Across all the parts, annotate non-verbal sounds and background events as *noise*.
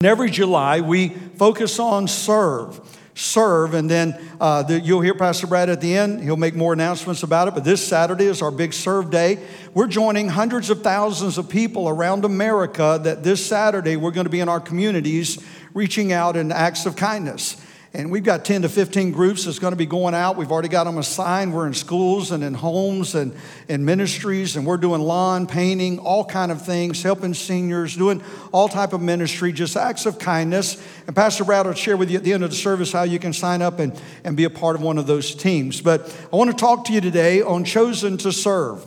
And every July, we focus on serve. Serve, and then uh, the, you'll hear Pastor Brad at the end. He'll make more announcements about it. But this Saturday is our big serve day. We're joining hundreds of thousands of people around America that this Saturday we're going to be in our communities reaching out in acts of kindness. And we've got 10 to 15 groups that's going to be going out. We've already got them assigned. We're in schools and in homes and in ministries, and we're doing lawn painting, all kind of things, helping seniors, doing all type of ministry, just acts of kindness. And Pastor Brad will share with you at the end of the service how you can sign up and, and be a part of one of those teams. But I want to talk to you today on chosen to serve.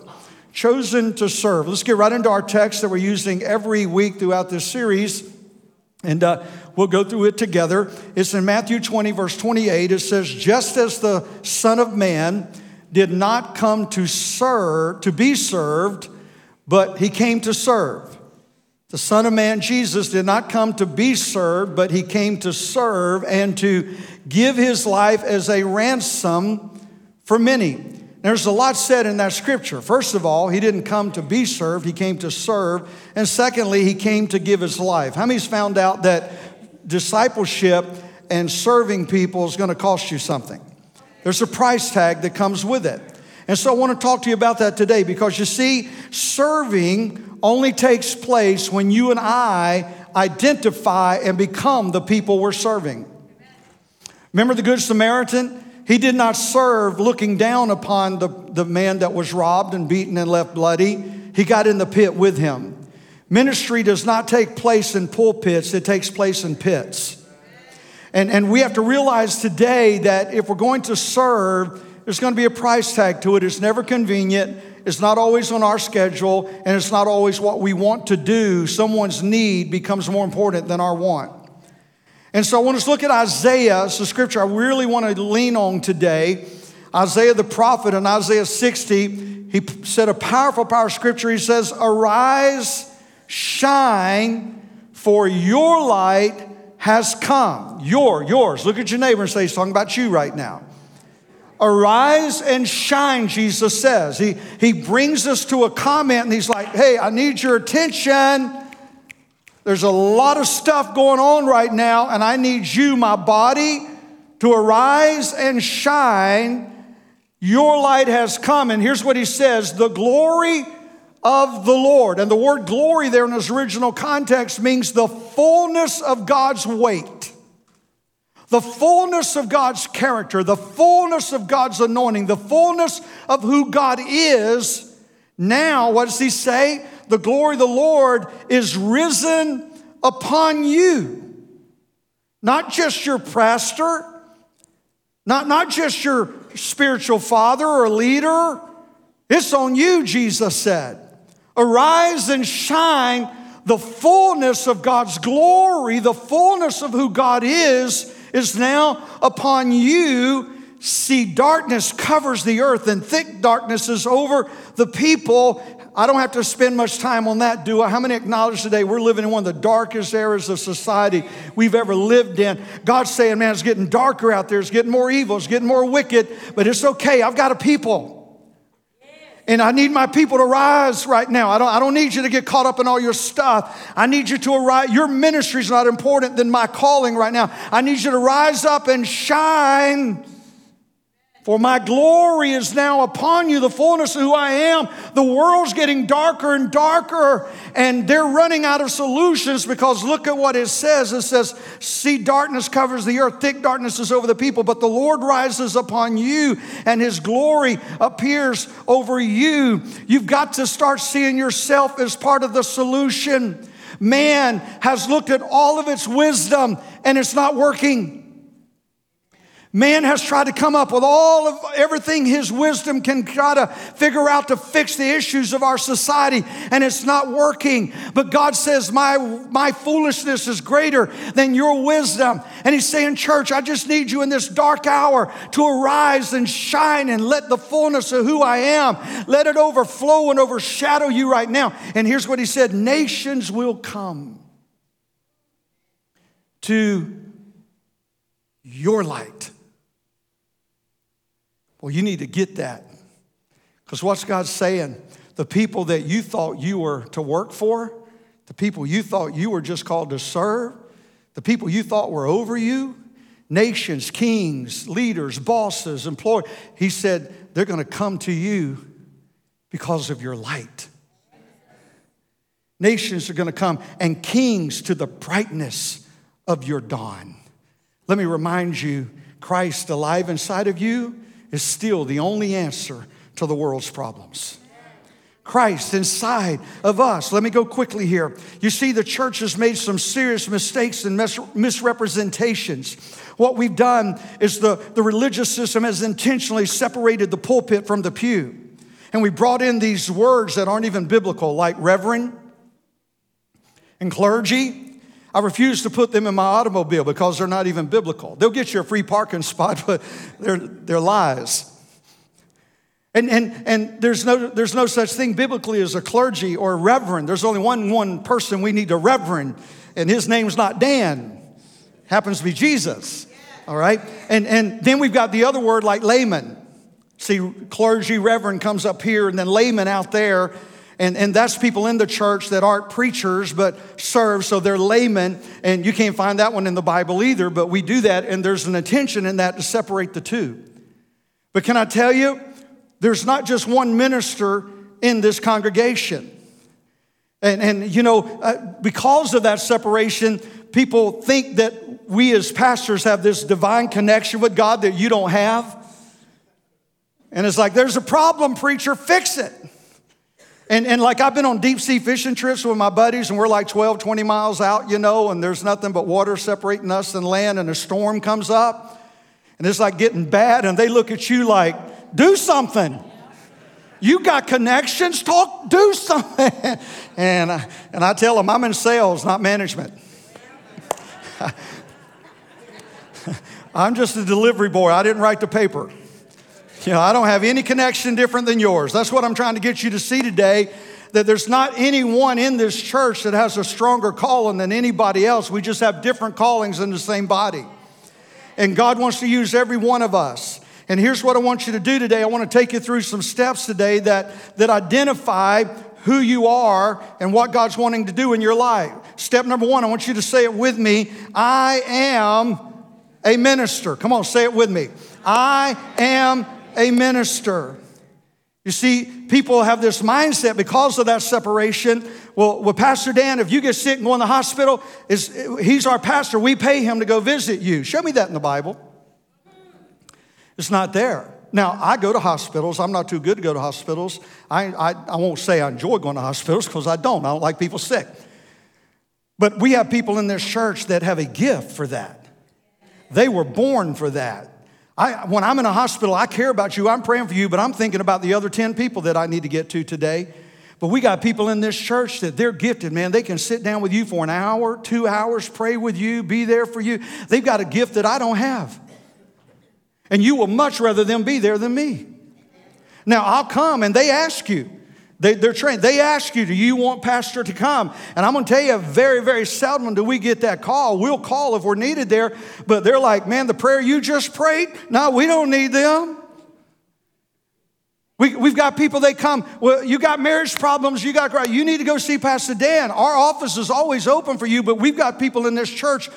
Chosen to serve. Let's get right into our text that we're using every week throughout this series. And uh, we'll go through it together. It's in Matthew 20, verse 28. It says, Just as the Son of Man did not come to serve, to be served, but he came to serve. The Son of Man, Jesus, did not come to be served, but he came to serve and to give his life as a ransom for many. There's a lot said in that scripture. First of all, he didn't come to be served, he came to serve. And secondly, he came to give his life. How many's found out that discipleship and serving people is going to cost you something. There's a price tag that comes with it. And so I want to talk to you about that today because you see, serving only takes place when you and I identify and become the people we're serving. Remember the Good Samaritan? He did not serve looking down upon the, the man that was robbed and beaten and left bloody. He got in the pit with him. Ministry does not take place in pulpits, it takes place in pits. And, and we have to realize today that if we're going to serve, there's going to be a price tag to it. It's never convenient, it's not always on our schedule, and it's not always what we want to do. Someone's need becomes more important than our want. And so I want us to look at Isaiah. It's a scripture I really want to lean on today. Isaiah the prophet in Isaiah 60, he said a powerful, powerful scripture. He says, Arise shine, for your light has come. Your, yours. Look at your neighbor and say, He's talking about you right now. Arise and shine, Jesus says. He, he brings us to a comment and he's like, Hey, I need your attention. There's a lot of stuff going on right now, and I need you, my body, to arise and shine. Your light has come. And here's what he says The glory of the Lord. And the word glory there in its original context means the fullness of God's weight, the fullness of God's character, the fullness of God's anointing, the fullness of who God is. Now, what does he say? The glory of the Lord is risen upon you. Not just your pastor, not, not just your spiritual father or leader. It's on you, Jesus said. Arise and shine. The fullness of God's glory, the fullness of who God is, is now upon you. See, darkness covers the earth and thick darkness is over the people. I don't have to spend much time on that, do I? How many acknowledge today we're living in one of the darkest eras of society we've ever lived in? God's saying, man, it's getting darker out there, it's getting more evil, it's getting more wicked, but it's okay. I've got a people. And I need my people to rise right now. I don't, I don't need you to get caught up in all your stuff. I need you to arise. Your ministry is not important than my calling right now. I need you to rise up and shine for my glory is now upon you, the fullness of who I am. The world's getting darker and darker, and they're running out of solutions because look at what it says. It says, See, darkness covers the earth, thick darkness is over the people, but the Lord rises upon you, and his glory appears over you. You've got to start seeing yourself as part of the solution. Man has looked at all of its wisdom, and it's not working. Man has tried to come up with all of everything his wisdom can try to figure out to fix the issues of our society, and it's not working. But God says, My, my foolishness is greater than your wisdom. And He's saying, Church, I just need you in this dark hour to arise and shine and let the fullness of who I am, let it overflow and overshadow you right now. And here's what He said Nations will come to your light. Well, you need to get that. Because what's God saying? The people that you thought you were to work for, the people you thought you were just called to serve, the people you thought were over you, nations, kings, leaders, bosses, employers, he said, they're going to come to you because of your light. Nations are going to come and kings to the brightness of your dawn. Let me remind you Christ alive inside of you is still the only answer to the world's problems. Christ inside of us. Let me go quickly here. You see, the church has made some serious mistakes and mis- misrepresentations. What we've done is the, the religious system has intentionally separated the pulpit from the pew. And we brought in these words that aren't even biblical, like reverend and clergy. I refuse to put them in my automobile because they're not even biblical. They'll get you a free parking *laughs* spot, but they're, they're lies. And, and, and there's, no, there's no such thing biblically as a clergy or a reverend. There's only one, one person we need to reverend, and his name's not Dan. Happens to be Jesus. All right? And, and then we've got the other word like layman. See, clergy, reverend comes up here, and then layman out there. And, and that's people in the church that aren't preachers but serve, so they're laymen. And you can't find that one in the Bible either, but we do that, and there's an intention in that to separate the two. But can I tell you, there's not just one minister in this congregation. And, and you know, uh, because of that separation, people think that we as pastors have this divine connection with God that you don't have. And it's like, there's a problem, preacher, fix it. And, and like I've been on deep sea fishing trips with my buddies, and we're like 12, 20 miles out, you know, and there's nothing but water separating us and land, and a storm comes up. And it's like getting bad, and they look at you like, do something. You got connections, talk, do something. *laughs* and, I, and I tell them, I'm in sales, not management. *laughs* I'm just a delivery boy. I didn't write the paper. You know, I don't have any connection different than yours. That's what I'm trying to get you to see today that there's not anyone in this church that has a stronger calling than anybody else. We just have different callings in the same body. And God wants to use every one of us. And here's what I want you to do today. I want to take you through some steps today that, that identify who you are and what God's wanting to do in your life. Step number one, I want you to say it with me I am a minister. Come on, say it with me. I am a minister. You see, people have this mindset because of that separation. Well, well, Pastor Dan, if you get sick and go in the hospital, is he's our pastor. We pay him to go visit you. Show me that in the Bible. It's not there. Now, I go to hospitals. I'm not too good to go to hospitals. I, I, I won't say I enjoy going to hospitals because I don't. I don't like people sick. But we have people in this church that have a gift for that. They were born for that. I, when I'm in a hospital, I care about you. I'm praying for you, but I'm thinking about the other 10 people that I need to get to today. But we got people in this church that they're gifted, man. They can sit down with you for an hour, two hours, pray with you, be there for you. They've got a gift that I don't have. And you will much rather them be there than me. Now, I'll come and they ask you, they, are trained. They ask you, do you want pastor to come? And I'm going to tell you, very, very seldom do we get that call. We'll call if we're needed there, but they're like, man, the prayer you just prayed, no, we don't need them. We, we've got people, they come, well, you got marriage problems, you got, you need to go see Pastor Dan. Our office is always open for you, but we've got people in this church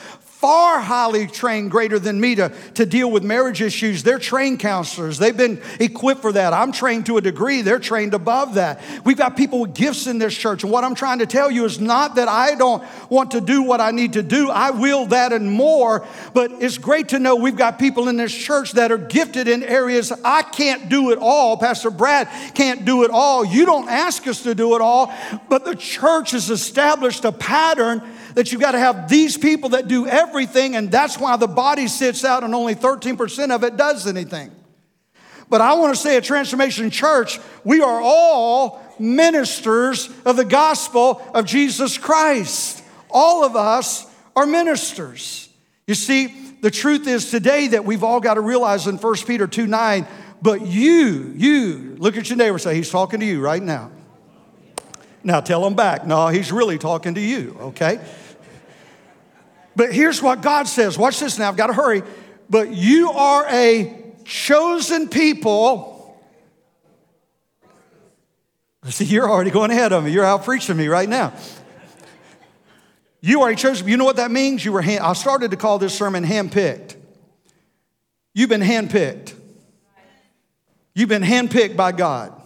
far highly trained greater than me to, to deal with marriage issues. They're trained counselors. They've been equipped for that. I'm trained to a degree. They're trained above that. We've got people with gifts in this church. And what I'm trying to tell you is not that I don't want to do what I need to do. I will that and more. But it's great to know we've got people in this church that are gifted in areas I can't do it all. Pastor Brad can't do it all. You don't ask us to do it all. But the church has established a pattern that you've got to have these people that do everything, and that's why the body sits out and only 13% of it does anything. But I want to say at Transformation Church, we are all ministers of the gospel of Jesus Christ. All of us are ministers. You see, the truth is today that we've all got to realize in 1 Peter 2 9, but you, you, look at your neighbor say, He's talking to you right now. Now tell him back. No, he's really talking to you, okay? But here's what God says. Watch this now. I've got to hurry. But you are a chosen people. *laughs* See, you're already going ahead of me. You're out preaching me right now. You are a chosen. You know what that means? You were. Hand, I started to call this sermon handpicked. You've been handpicked. You've been handpicked by God.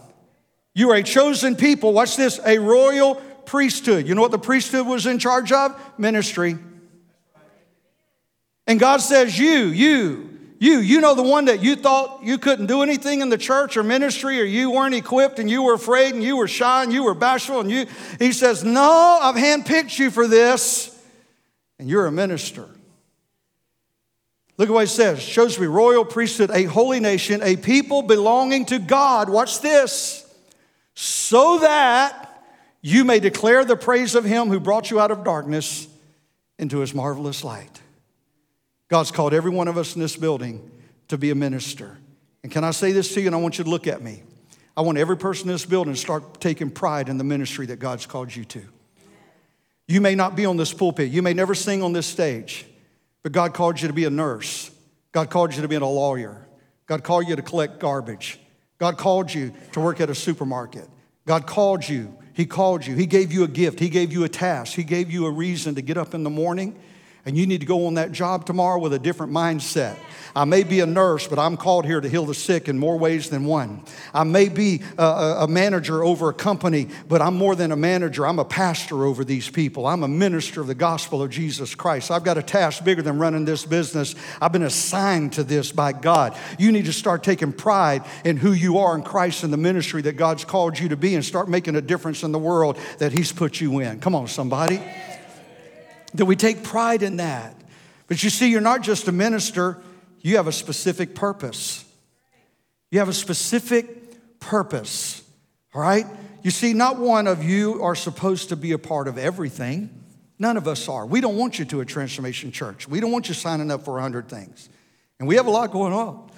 You are a chosen people. Watch this a royal priesthood. You know what the priesthood was in charge of? Ministry. And God says, You, you, you, you know the one that you thought you couldn't do anything in the church or ministry, or you weren't equipped and you were afraid and you were shy and you were bashful, and you, He says, No, I've handpicked you for this, and you're a minister. Look at what he says. Shows me royal priesthood, a holy nation, a people belonging to God. Watch this. So that you may declare the praise of him who brought you out of darkness into his marvelous light. God's called every one of us in this building to be a minister. And can I say this to you? And I want you to look at me. I want every person in this building to start taking pride in the ministry that God's called you to. You may not be on this pulpit, you may never sing on this stage. But God called you to be a nurse. God called you to be a lawyer. God called you to collect garbage. God called you to work at a supermarket. God called you. He called you. He gave you a gift. He gave you a task. He gave you a reason to get up in the morning. And you need to go on that job tomorrow with a different mindset. I may be a nurse, but I'm called here to heal the sick in more ways than one. I may be a, a, manager over a company, but I'm more than a manager. I'm a pastor over these people. I'm a minister of the gospel of Jesus Christ. I've got a task bigger than running this business. I've been assigned to this by God. You need to start taking pride in who you are in Christ and the ministry that God's called you to be and start making a difference in the world that He's put you in. Come on, somebody. That we take pride in that. But you see, you're not just a minister, you have a specific purpose. You have a specific purpose, all right? You see, not one of you are supposed to be a part of everything. None of us are. We don't want you to a transformation church. We don't want you signing up for 100 things. And we have a lot going on.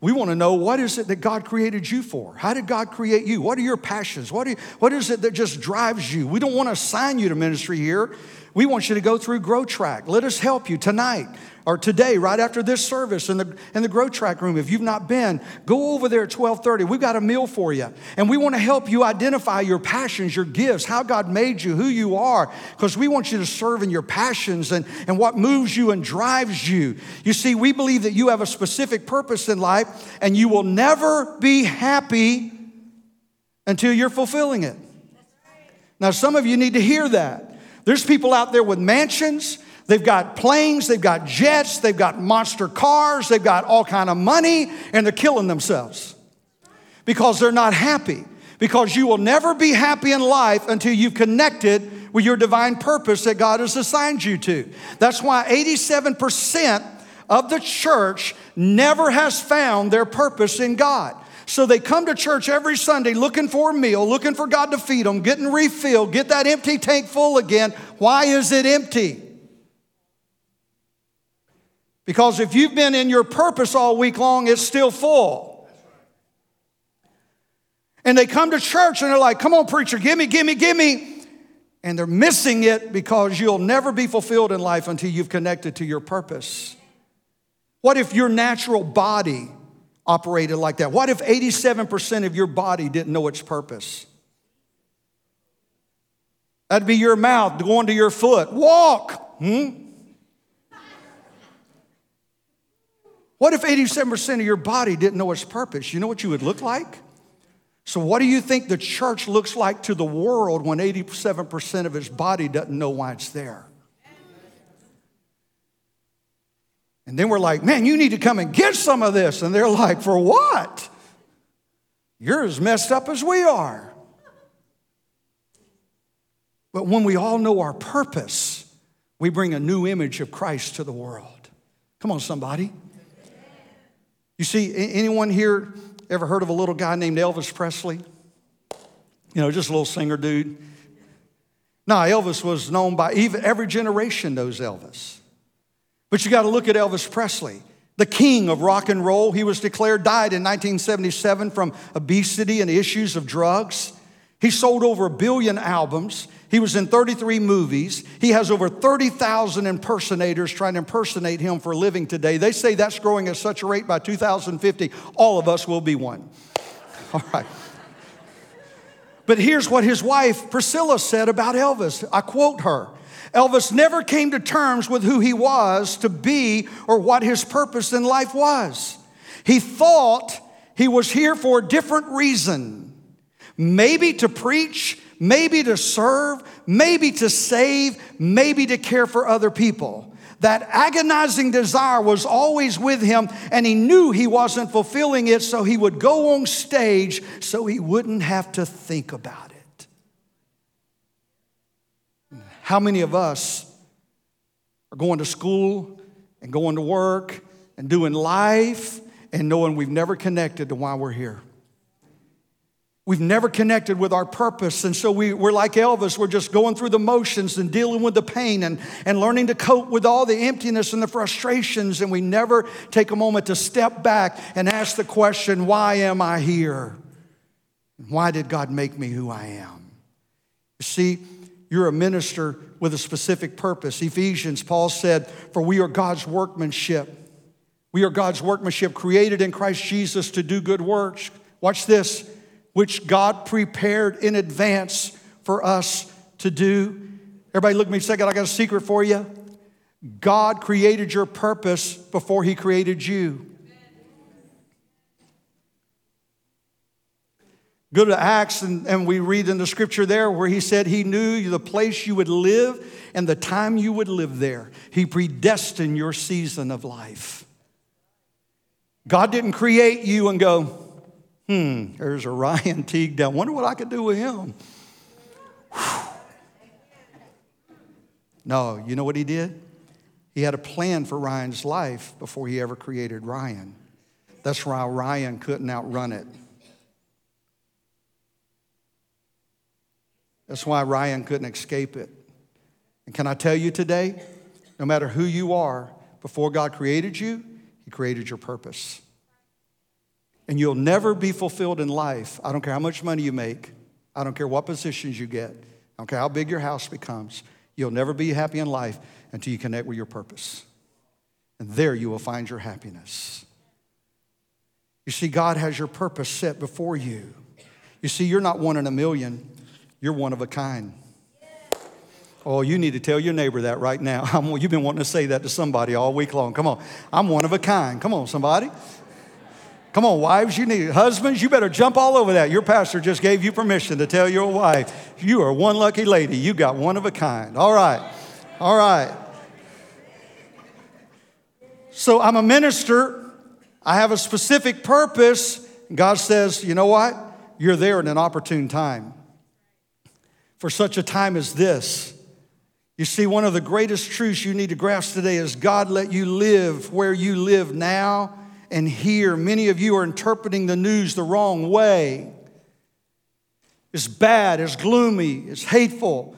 We want to know what is it that God created you for? How did God create you? What are your passions? What, you, what is it that just drives you? We don't want to assign you to ministry here. We want you to go through Grow Track. Let us help you tonight or today, right after this service in the, in the Grow Track room. If you've not been, go over there at 1230. We've got a meal for you. And we want to help you identify your passions, your gifts, how God made you, who you are, because we want you to serve in your passions and, and what moves you and drives you. You see, we believe that you have a specific purpose in life and you will never be happy until you're fulfilling it. Now, some of you need to hear that. There's people out there with mansions, They've got planes, they've got jets, they've got monster cars, they've got all kind of money, and they're killing themselves because they're not happy. Because you will never be happy in life until you've connected with your divine purpose that God has assigned you to. That's why 87% of the church never has found their purpose in God. So they come to church every Sunday looking for a meal, looking for God to feed them, getting refilled, get that empty tank full again. Why is it empty? Because if you've been in your purpose all week long, it's still full. And they come to church and they're like, come on, preacher, give me, give me, give me. And they're missing it because you'll never be fulfilled in life until you've connected to your purpose. What if your natural body operated like that? What if 87% of your body didn't know its purpose? That'd be your mouth going to your foot. Walk. Hmm? What if 87% of your body didn't know its purpose? You know what you would look like? So, what do you think the church looks like to the world when 87% of its body doesn't know why it's there? And then we're like, man, you need to come and get some of this. And they're like, for what? You're as messed up as we are. But when we all know our purpose, we bring a new image of Christ to the world. Come on, somebody. You see, anyone here ever heard of a little guy named Elvis Presley? You know, just a little singer dude. No, Elvis was known by even every generation knows Elvis. But you got to look at Elvis Presley, the king of rock and roll. He was declared died in 1977 from obesity and issues of drugs. He sold over a billion albums. He was in 33 movies. He has over 30,000 impersonators trying to impersonate him for a living today. They say that's growing at such a rate by 2050, all of us will be one. *laughs* All right. But here's what his wife Priscilla said about Elvis. I quote her Elvis never came to terms with who he was to be or what his purpose in life was. He thought he was here for a different reason. Maybe to preach, maybe to serve, maybe to save, maybe to care for other people. That agonizing desire was always with him, and he knew he wasn't fulfilling it, so he would go on stage so he wouldn't have to think about it. How many of us are going to school and going to work and doing life and knowing we've never connected to why we're here? We've never connected with our purpose. And so we, we're like Elvis. We're just going through the motions and dealing with the pain and, and learning to cope with all the emptiness and the frustrations. And we never take a moment to step back and ask the question, why am I here? Why did God make me who I am? You see, you're a minister with a specific purpose. Ephesians, Paul said, For we are God's workmanship. We are God's workmanship created in Christ Jesus to do good works. Watch this which God prepared in advance for us to do. Everybody, look at me a second. I got a secret for you. God created your purpose before He created you. Go to Acts, and, and we read in the scripture there where He said He knew the place you would live and the time you would live there. He predestined your season of life. God didn't create you and go, Hmm, there's a Ryan Teague down. Wonder what I could do with him. No, you know what he did? He had a plan for Ryan's life before he ever created Ryan. That's why Ryan couldn't outrun it. That's why Ryan couldn't escape it. And can I tell you today, no matter who you are, before God created you, He created your purpose and you'll never be fulfilled in life. I don't care how much money you make, I don't care what positions you get, I don't care how big your house becomes. You'll never be happy in life until you connect with your purpose. And there you will find your happiness. You see, God has your purpose set before you. You see, you're not one in a million, you're one of a kind. Oh, you need to tell your neighbor that right now. *laughs* you've been wanting to say that to somebody all week long. Come on. I'm one of a kind. Come on, somebody. Come on, wives, you need husbands, you better jump all over that. Your pastor just gave you permission to tell your wife, you are one lucky lady. You got one of a kind. All right. All right. So I'm a minister. I have a specific purpose. God says, you know what? You're there in an opportune time. For such a time as this. You see, one of the greatest truths you need to grasp today is God let you live where you live now and here. Many of you are interpreting the news the wrong way. It's bad, it's gloomy, it's hateful.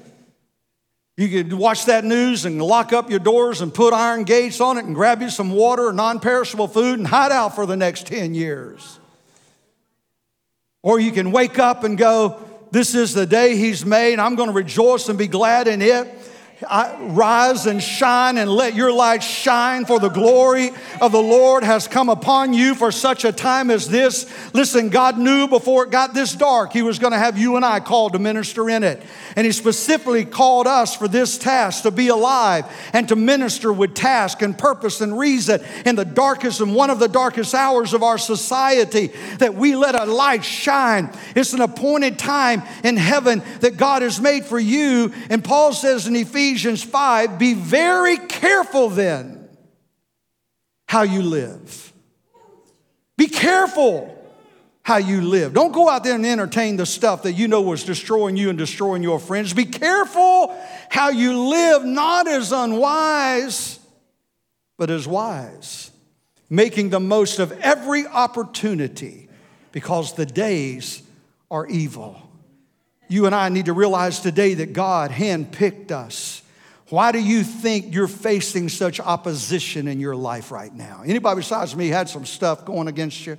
You could watch that news and lock up your doors and put iron gates on it and grab you some water non perishable food and hide out for the next 10 years. Or you can wake up and go, This is the day He's made. I'm going to rejoice and be glad in it rise and shine and let your light shine for the glory of the Lord has come upon you for such a time as this. Listen, God knew before it got this dark, He was going to have you and I called to minister in it. And He specifically called us for this task to be alive and to minister with task and purpose and reason in the darkest and one of the darkest hours of our society that we let a light shine. It's an appointed time in heaven that God has made for you. And Paul says in Ephesians, Ephesians 5 be very careful then how you live. Be careful how you live. Don't go out there and entertain the stuff that you know was destroying you and destroying your friends. Be careful how you live, not as unwise, but as wise, making the most of every opportunity because the days are evil. You and I need to realize today that God handpicked us. Why do you think you're facing such opposition in your life right now? Anybody besides me had some stuff going against you?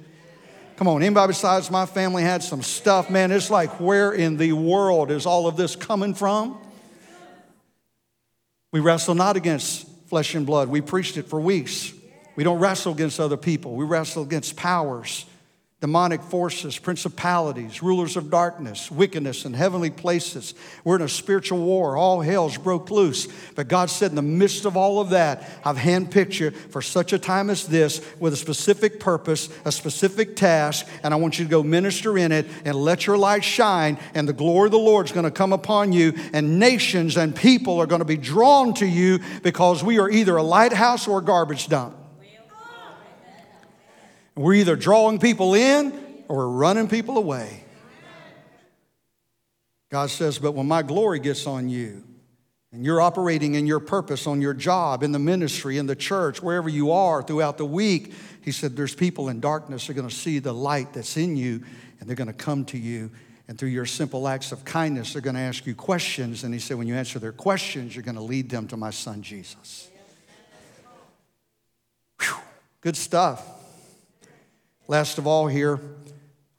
Come on, anybody besides my family had some stuff? Man, it's like, where in the world is all of this coming from? We wrestle not against flesh and blood. We preached it for weeks. We don't wrestle against other people, we wrestle against powers demonic forces, principalities, rulers of darkness, wickedness in heavenly places. We're in a spiritual war. All hell's broke loose. But God said, in the midst of all of that, I've handpicked you for such a time as this with a specific purpose, a specific task, and I want you to go minister in it and let your light shine, and the glory of the Lord's going to come upon you, and nations and people are going to be drawn to you because we are either a lighthouse or a garbage dump. We're either drawing people in or we're running people away. God says, but when my glory gets on you, and you're operating in your purpose on your job, in the ministry, in the church, wherever you are throughout the week, He said, There's people in darkness are going to see the light that's in you, and they're going to come to you. And through your simple acts of kindness, they're going to ask you questions. And He said, When you answer their questions, you're going to lead them to my son Jesus. Whew, good stuff. Last of all, here,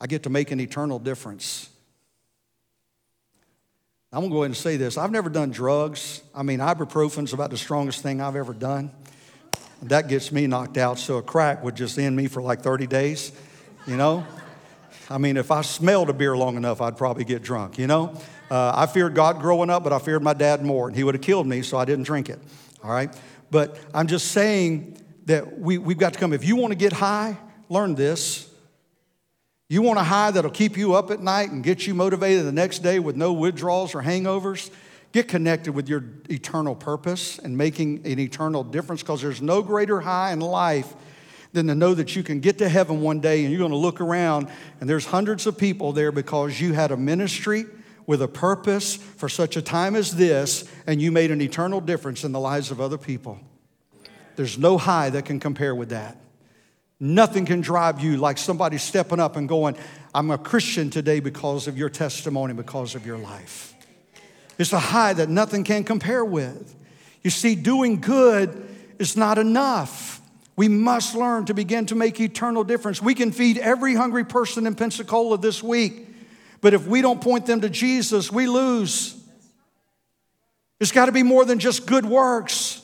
I get to make an eternal difference. I'm gonna go ahead and say this. I've never done drugs. I mean, ibuprofen's about the strongest thing I've ever done. That gets me knocked out, so a crack would just end me for like 30 days, you know? I mean, if I smelled a beer long enough, I'd probably get drunk, you know? Uh, I feared God growing up, but I feared my dad more, and he would have killed me, so I didn't drink it, all right? But I'm just saying that we, we've got to come. If you want to get high, learn this. You want a high that'll keep you up at night and get you motivated the next day with no withdrawals or hangovers? Get connected with your eternal purpose and making an eternal difference because there's no greater high in life than to know that you can get to heaven one day and you're going to look around and there's hundreds of people there because you had a ministry with a purpose for such a time as this and you made an eternal difference in the lives of other people. There's no high that can compare with that. Nothing can drive you like somebody stepping up and going, I'm a Christian today because of your testimony, because of your life. It's a high that nothing can compare with. You see, doing good is not enough. We must learn to begin to make eternal difference. We can feed every hungry person in Pensacola this week, but if we don't point them to Jesus, we lose. It's got to be more than just good works.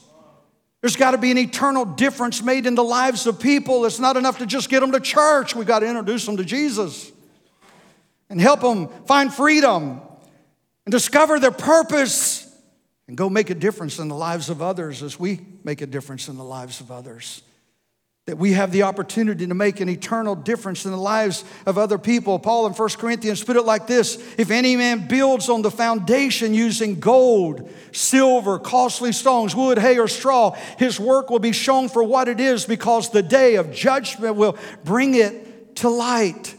There's got to be an eternal difference made in the lives of people. It's not enough to just get them to church. We've got to introduce them to Jesus and help them find freedom and discover their purpose and go make a difference in the lives of others as we make a difference in the lives of others that we have the opportunity to make an eternal difference in the lives of other people. Paul in 1 Corinthians put it like this If any man builds on the foundation using gold, silver, costly stones, wood, hay, or straw, his work will be shown for what it is because the day of judgment will bring it to light.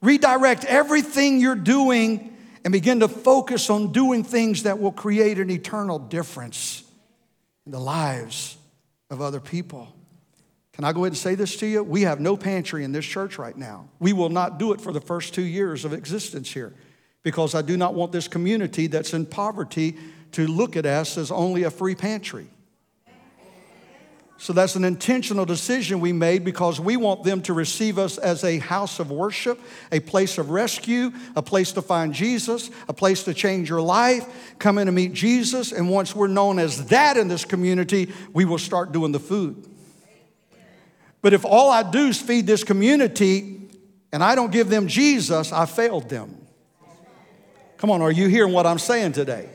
Redirect everything you're doing and begin to focus on doing things that will create an eternal difference in the lives of other people. Can I go ahead and say this to you? We have no pantry in this church right now. We will not do it for the first two years of existence here because I do not want this community that's in poverty to look at us as only a free pantry. So that's an intentional decision we made because we want them to receive us as a house of worship, a place of rescue, a place to find Jesus, a place to change your life, come in and meet Jesus. And once we're known as that in this community, we will start doing the food. But if all I do is feed this community and I don't give them Jesus, I failed them. Come on, are you hearing what I'm saying today?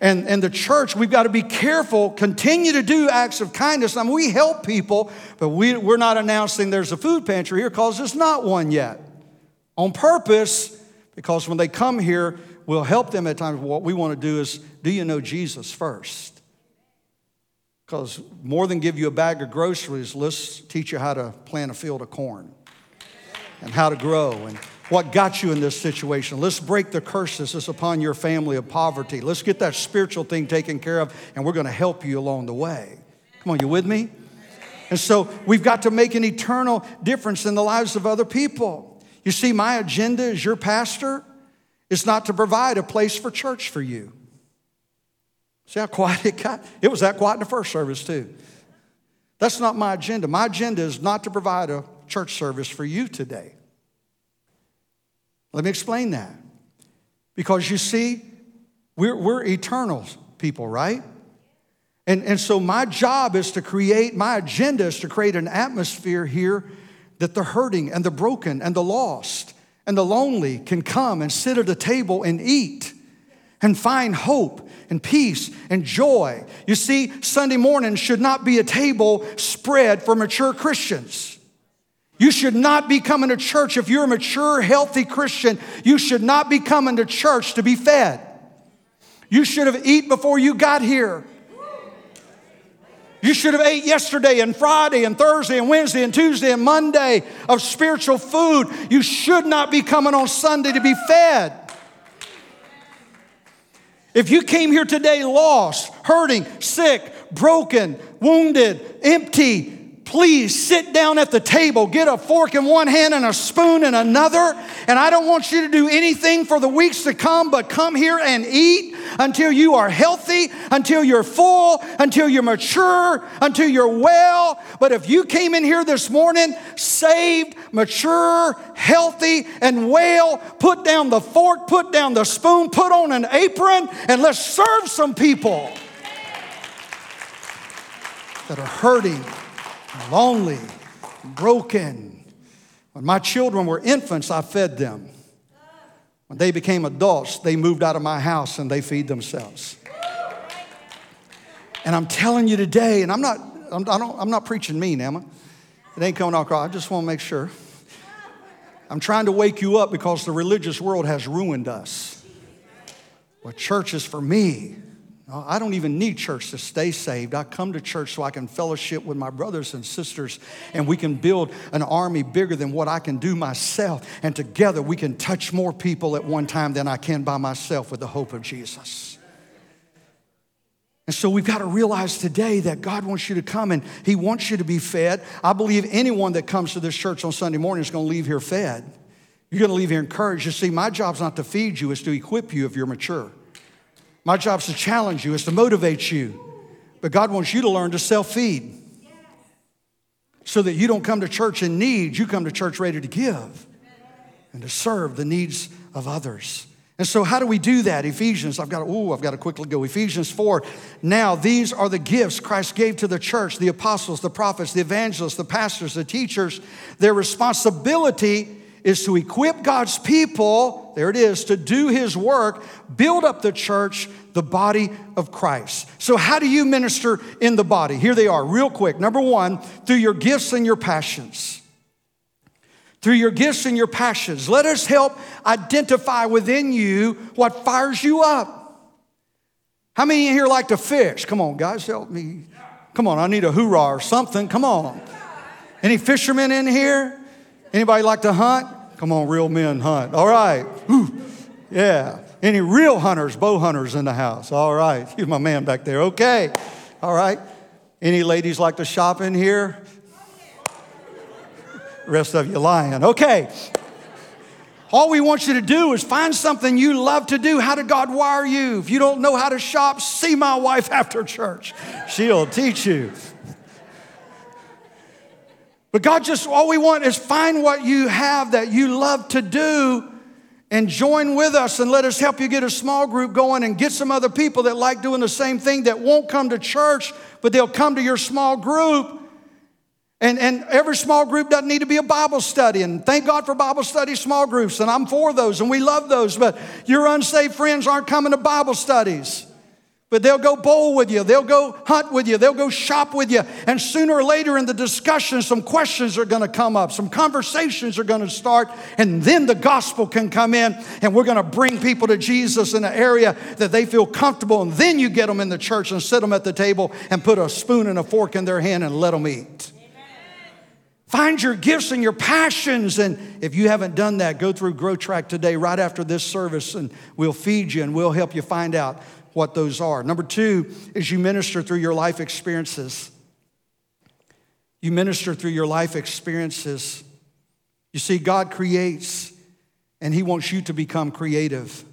And, and the church, we've got to be careful, continue to do acts of kindness. I mean, we help people, but we, we're not announcing there's a food pantry here because there's not one yet. On purpose, because when they come here, we'll help them at times. What we want to do is do you know Jesus first? Because more than give you a bag of groceries, let's teach you how to plant a field of corn and how to grow and what got you in this situation. Let's break the curses that's upon your family of poverty. Let's get that spiritual thing taken care of, and we're going to help you along the way. Come on, you with me? And so we've got to make an eternal difference in the lives of other people. You see, my agenda as your pastor is not to provide a place for church for you. See how quiet it got? It was that quiet in the first service, too. That's not my agenda. My agenda is not to provide a church service for you today. Let me explain that. Because you see, we're, we're eternal people, right? And, and so my job is to create, my agenda is to create an atmosphere here that the hurting and the broken and the lost and the lonely can come and sit at a table and eat and find hope and peace and joy. You see, Sunday morning should not be a table spread for mature Christians. You should not be coming to church if you're a mature, healthy Christian. You should not be coming to church to be fed. You should have eaten before you got here. You should have ate yesterday and Friday and Thursday and Wednesday and Tuesday and Monday of spiritual food. You should not be coming on Sunday to be fed. If you came here today lost, hurting, sick, broken, wounded, empty, please sit down at the table, get a fork in one hand and a spoon in another. And I don't want you to do anything for the weeks to come, but come here and eat until you are healthy, until you're full, until you're mature, until you're well. But if you came in here this morning saved, mature, healthy, and well, put down the fork, put down the spoon, put on an apron, and let's serve some people that are hurting lonely, broken. When my children were infants, I fed them. When they became adults, they moved out of my house and they feed themselves. And I'm telling you today, and I'm not, I'm, I don't, I'm not preaching mean, Emma. It ain't coming across. I just want to make sure. I'm trying to wake you up because the religious world has ruined us. What church is for me Uh, I don't even need church to stay saved. I come to church so I can fellowship with my brothers and sisters and we can build an army bigger than what I can do myself. And together we can touch more people at one time than I can by myself with the hope of Jesus. And so we've got to realize today that God wants you to come and He wants you to be fed. I believe anyone that comes to this church on Sunday morning is going to leave here fed. You're going to leave here encouraged. You see, my job's not to feed you, it's to equip you if you're mature. My job is to challenge you, is to motivate you. But God wants you to learn to self feed so that you don't come to church in need, you come to church ready to give and to serve the needs of others. And so, how do we do that? Ephesians, I've got to, ooh, I've got to quickly go. Ephesians 4. Now, these are the gifts Christ gave to the church the apostles, the prophets, the evangelists, the pastors, the teachers. Their responsibility is to equip God's people, there it is, to do his work, build up the church, the body of Christ. So, how do you minister in the body? Here they are, real quick. Number one, through your gifts and your passions. Through your gifts and your passions. Let us help identify within you what fires you up. How many in here like to fish? Come on, guys, help me. Come on, I need a hoorah or something. Come on. Any fishermen in here? Anybody like to hunt? Come on, real men hunt. All right. Whew. Yeah. Any real hunters, bow hunters in the house? All right. *laughs* He's my man back there. Okay. All right. Any ladies like to shop in here? Rest of you lying. Okay. All we want you to do is find something you love to do. How did God wire you? If you don't know how to shop, see my wife after church. She'll teach you. But God just, all we want is find what you have that you love to do and join with us and let us help you get a small group going and get some other people that like doing the same thing that won't come to church, but they'll come to your small group. And, and every small group doesn't need to be a Bible study. And thank God for Bible study small groups. And I'm for those and we love those. But your unsaved friends aren't coming to Bible studies. But they'll go bowl with you, they'll go hunt with you, they'll go shop with you. And sooner or later in the discussion, some questions are going to come up, some conversations are going to start, and then the gospel can come in, and we're going to bring people to Jesus in an area that they feel comfortable. And then you get them in the church and sit them at the table and put a spoon and a fork in their hand and let them eat. Find your gifts and your passions. And if you haven't done that, go through Grow Track today, right after this service, and we'll feed you and we'll help you find out what those are. Number two is you minister through your life experiences. You minister through your life experiences. You see, God creates, and He wants you to become creative.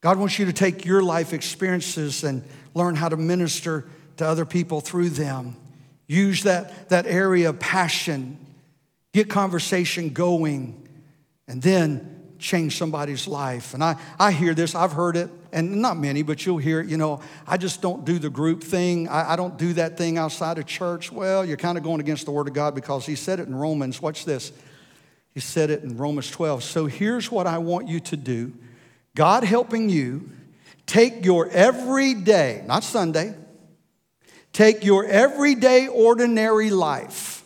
God wants you to take your life experiences and learn how to minister to other people through them. Use that, that area of passion, get conversation going, and then change somebody's life. And I, I hear this, I've heard it, and not many, but you'll hear you know, I just don't do the group thing. I, I don't do that thing outside of church. Well, you're kind of going against the Word of God because He said it in Romans. Watch this. He said it in Romans 12. So here's what I want you to do God helping you, take your everyday, not Sunday, take your everyday, ordinary life.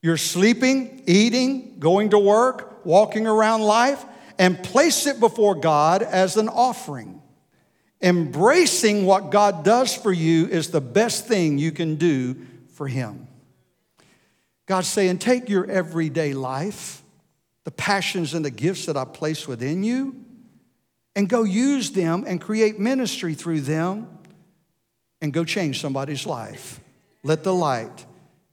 You're sleeping, eating, going to work, walking around life and place it before God as an offering. Embracing what God does for you is the best thing you can do for Him. God's saying, take your everyday life, the passions and the gifts that I place within you, and go use them and create ministry through them and go change somebody's life. Let the light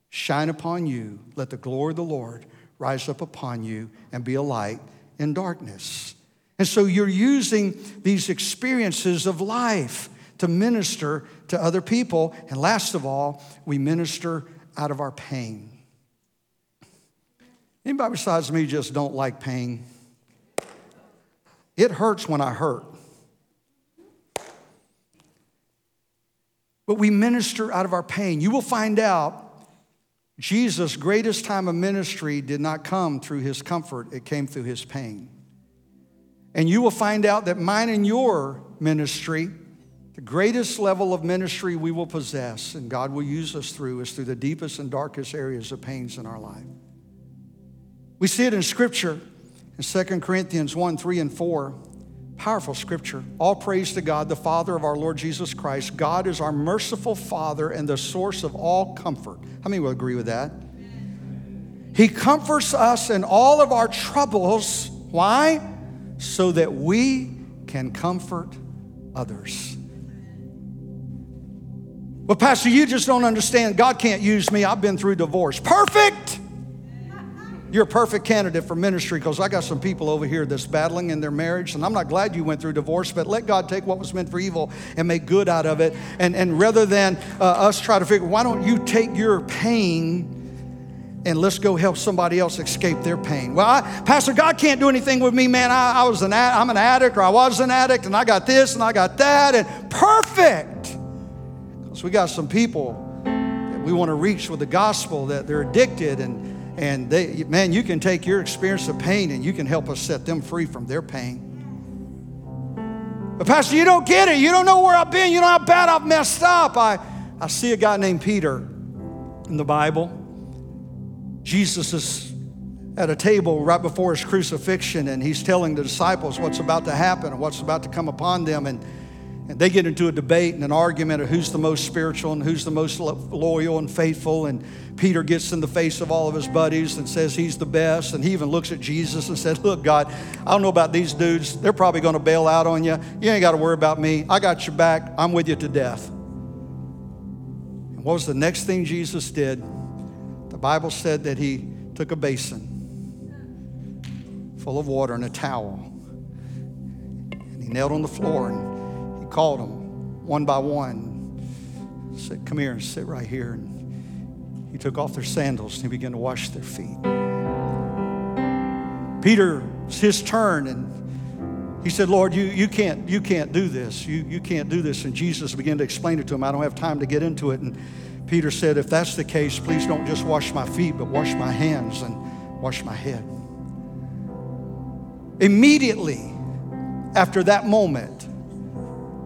shine upon you. Let the glory of the Lord rise up upon you and be a light in darkness. And so you're using these experiences of life to minister to other people. And last of all, we minister out of our pain. Anybody besides me just don't like pain? It hurts when I hurt. But we minister out of our pain. You will find out Jesus' greatest time of ministry did not come through his comfort, it came through his pain. And you will find out that mine and your ministry, the greatest level of ministry we will possess and God will use us through, is through the deepest and darkest areas of pains in our life. We see it in Scripture in 2 Corinthians 1 3 and 4. Powerful scripture. All praise to God, the Father of our Lord Jesus Christ. God is our merciful Father and the source of all comfort. How many will agree with that? He comforts us in all of our troubles. Why? So that we can comfort others. Well, Pastor, you just don't understand. God can't use me. I've been through divorce. Perfect. You're a perfect candidate for ministry because I got some people over here that's battling in their marriage, and I'm not glad you went through divorce, but let God take what was meant for evil and make good out of it. And, and rather than uh, us try to figure, why don't you take your pain and let's go help somebody else escape their pain. Well, I, Pastor, God can't do anything with me, man. I, I was an ad, I'm an addict, or I was an addict, and I got this and I got that, and perfect. Because we got some people that we want to reach with the gospel that they're addicted and and they, man, you can take your experience of pain and you can help us set them free from their pain. But, Pastor, you don't get it. You don't know where I've been. You know how bad I've messed up. I, I see a guy named Peter in the Bible. Jesus is at a table right before his crucifixion, and he's telling the disciples what's about to happen and what's about to come upon them. And and they get into a debate and an argument of who's the most spiritual and who's the most loyal and faithful. And Peter gets in the face of all of his buddies and says he's the best. And he even looks at Jesus and said, Look, God, I don't know about these dudes. They're probably going to bail out on you. You ain't got to worry about me. I got your back. I'm with you to death. And what was the next thing Jesus did? The Bible said that he took a basin full of water and a towel. And he knelt on the floor and called them one by one, said, Come here and sit right here. And he took off their sandals and he began to wash their feet. Peter, it's his turn, and he said, Lord, you, you, can't, you can't do this. You, you can't do this. And Jesus began to explain it to him. I don't have time to get into it. And Peter said, If that's the case, please don't just wash my feet, but wash my hands and wash my head. Immediately after that moment,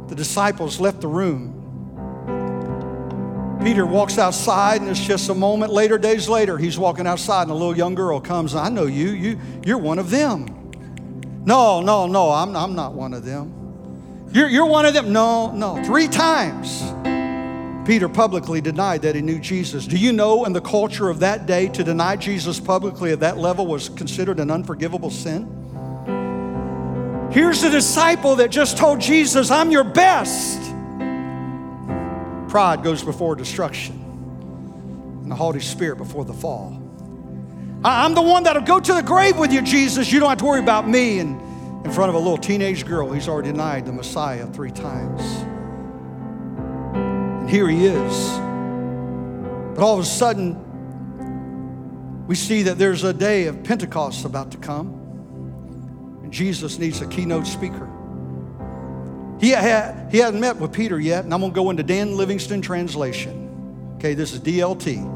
the disciples left the room. Peter walks outside, and it's just a moment later, days later, he's walking outside, and a little young girl comes. I know you. You, you're one of them. No, no, no, I'm, I'm not one of them. You're, you're one of them. No, no. Three times, Peter publicly denied that he knew Jesus. Do you know in the culture of that day, to deny Jesus publicly at that level was considered an unforgivable sin? Here's a disciple that just told Jesus, I'm your best. Pride goes before destruction, and the Holy Spirit before the fall. I'm the one that'll go to the grave with you, Jesus. You don't have to worry about me. And in front of a little teenage girl, he's already denied the Messiah three times. And here he is. But all of a sudden, we see that there's a day of Pentecost about to come. Jesus needs a keynote speaker. He, had, he hadn't met with Peter yet, and I'm going to go into Dan Livingston translation. Okay, this is DLT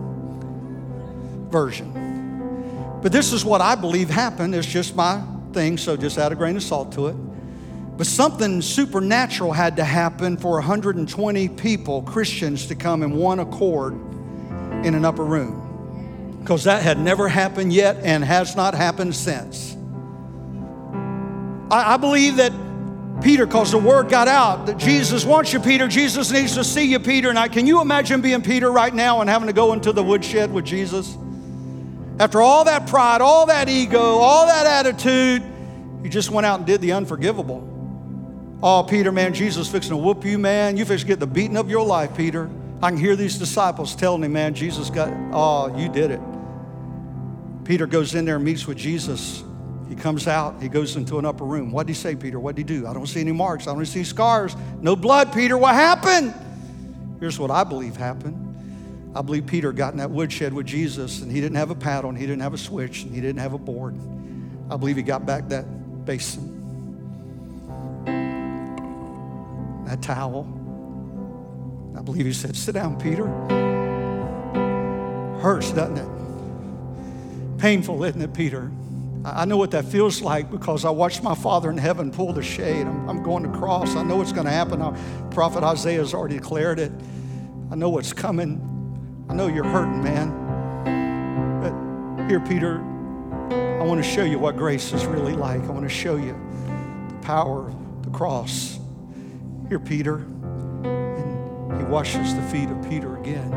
version. But this is what I believe happened. It's just my thing, so just add a grain of salt to it. But something supernatural had to happen for 120 people, Christians, to come in one accord in an upper room. Because that had never happened yet and has not happened since. I, I believe that Peter, because the word got out that Jesus wants you, Peter. Jesus needs to see you, Peter. And I, can you imagine being Peter right now and having to go into the woodshed with Jesus? After all that pride, all that ego, all that attitude, you just went out and did the unforgivable. Oh, Peter, man, Jesus fixing to whoop you, man. You fixing to get the beating of your life, Peter. I can hear these disciples telling him, man, Jesus got, oh, you did it. Peter goes in there and meets with Jesus. He comes out, he goes into an upper room. What did he say, Peter? What did he do? I don't see any marks, I don't see scars. No blood, Peter. What happened? Here's what I believe happened. I believe Peter got in that woodshed with Jesus and he didn't have a paddle and he didn't have a switch and he didn't have a board. I believe he got back that basin. that towel. I believe he said, Sit down, Peter. Hurts, doesn't it? Painful, isn't it, Peter? I know what that feels like because I watched my Father in heaven pull the shade. I'm, I'm going to cross. I know what's going to happen. Our prophet Isaiah has already declared it. I know what's coming. I know you're hurting, man. But here, Peter, I want to show you what grace is really like. I want to show you the power of the cross. Here, Peter. And he washes the feet of Peter again.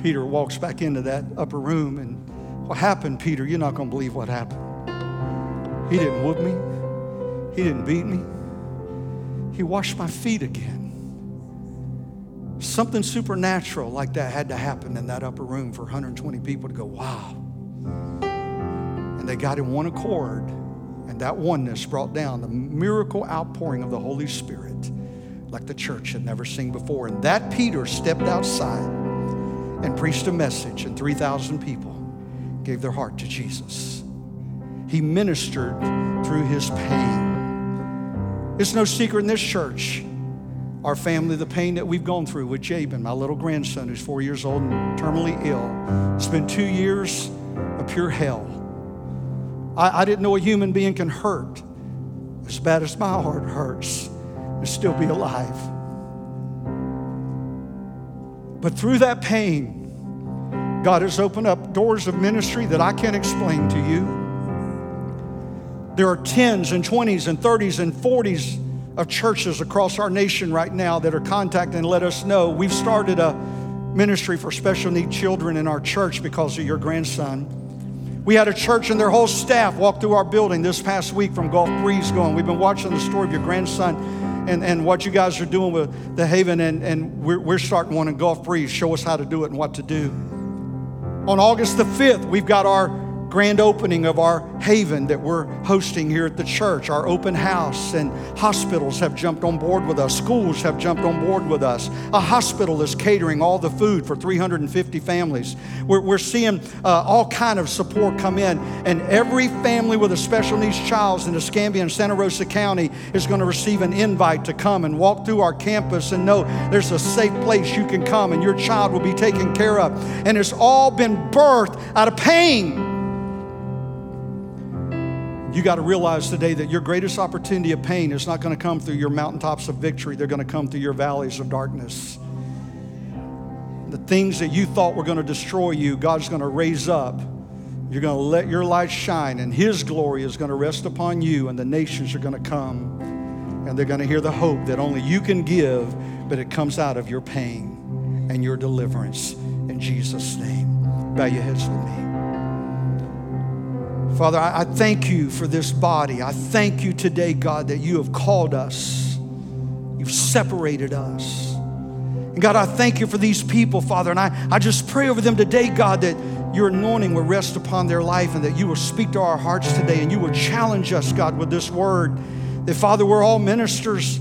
Peter walks back into that upper room, and what happened, Peter? You're not going to believe what happened. He didn't whoop me, he didn't beat me, he washed my feet again. Something supernatural like that had to happen in that upper room for 120 people to go, wow. And they got in one accord and that oneness brought down the miracle outpouring of the Holy Spirit like the church had never seen before. And that Peter stepped outside and preached a message, and 3,000 people gave their heart to Jesus. He ministered through his pain. It's no secret in this church, our family, the pain that we've gone through with Jabin, my little grandson who's four years old and terminally ill. It's been two years of pure hell. I, I didn't know a human being can hurt as bad as my heart hurts and still be alive. But through that pain, God has opened up doors of ministry that I can't explain to you. There are 10s and 20s and 30s and 40s of churches across our nation right now that are contacting and let us know we've started a ministry for special need children in our church because of your grandson. We had a church and their whole staff walk through our building this past week from Gulf Breeze going. We've been watching the story of your grandson and, and what you guys are doing with the Haven, and, and we're, we're starting one in Gulf Breeze. Show us how to do it and what to do. On August the 5th, we've got our grand opening of our haven that we're hosting here at the church, our open house, and hospitals have jumped on board with us. Schools have jumped on board with us. A hospital is catering all the food for 350 families. We're, we're seeing uh, all kind of support come in, and every family with a special needs child in Escambia and Santa Rosa County is going to receive an invite to come and walk through our campus and know there's a safe place you can come and your child will be taken care of. And it's all been birthed out of pain. You got to realize today that your greatest opportunity of pain is not going to come through your mountaintops of victory, they're going to come through your valleys of darkness. The things that you thought were going to destroy you, God's going to raise up. You're going to let your light shine, and His glory is going to rest upon you, and the nations are going to come, and they're going to hear the hope that only you can give, but it comes out of your pain and your deliverance. In Jesus' name. Bow your heads with me. Father, I, thank you for this body. I thank you today, God, that you have called us, you've separated us. And God, I thank you for these people, Father. And I, I just pray over them today, God, that your anointing will rest upon their life and that you will speak to our hearts today and you will challenge us, God, with this word. That, Father, we're all ministers,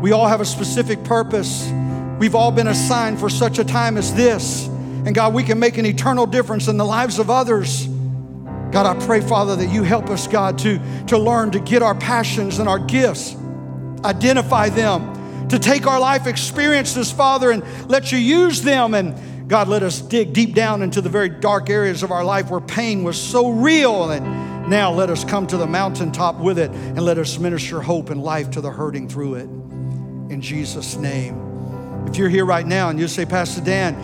we all have a specific purpose. We've all been assigned for such a time as this. And God, we can make an eternal difference in the lives of others. God, I pray, Father, that you help us, God, to, to learn to get our passions and our gifts identify them, to take our life experiences, Father, and let you use them. And God, let us dig deep down into the very dark areas of our life where pain was so real. And now let us come to the mountaintop with it and let us minister hope and life to the hurting through it. In Jesus' name. If you're here right now and you say, Pastor Dan,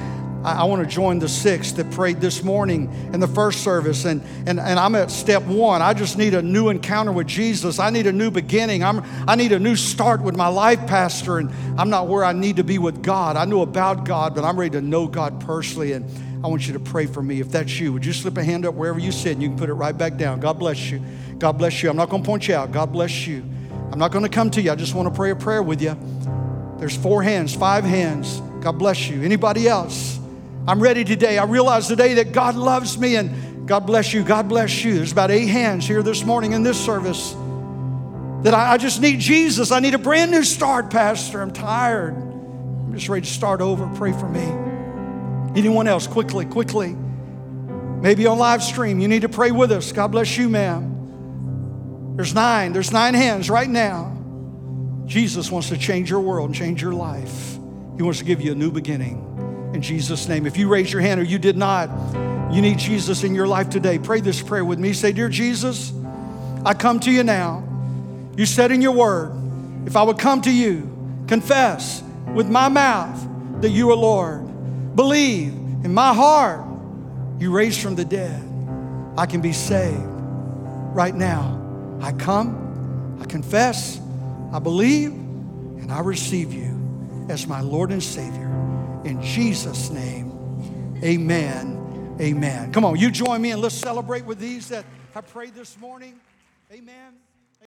I, I want to join the six that prayed this morning in the first service, and, and, and I'm at step one. I just need a new encounter with Jesus. I need a new beginning. I'm, I need a new start with my life, Pastor, and I'm not where I need to be with God. I know about God, but I'm ready to know God personally, and I want you to pray for me. If that's you, would you slip a hand up wherever you sit and you can put it right back down? God bless you. God bless you. I'm not going to point you out. God bless you. I'm not going to come to you. I just want to pray a prayer with you. There's four hands, five hands. God bless you. Anybody else? I'm ready today. I realize today that God loves me and God bless you. God bless you. There's about eight hands here this morning in this service that I, I just need Jesus. I need a brand new start, Pastor. I'm tired. I'm just ready to start over. Pray for me. Anyone else? Quickly, quickly. Maybe on live stream, you need to pray with us. God bless you, ma'am. There's nine. There's nine hands right now. Jesus wants to change your world and change your life. He wants to give you a new beginning. In Jesus' name. If you raise your hand or you did not, you need Jesus in your life today. Pray this prayer with me. Say, Dear Jesus, I come to you now. You said in your word, if I would come to you, confess with my mouth that you are Lord, believe in my heart you raised from the dead, I can be saved. Right now, I come, I confess, I believe and I receive you as my Lord and Savior. In Jesus' name, amen. Amen. Come on, you join me and let's celebrate with these that have prayed this morning. Amen.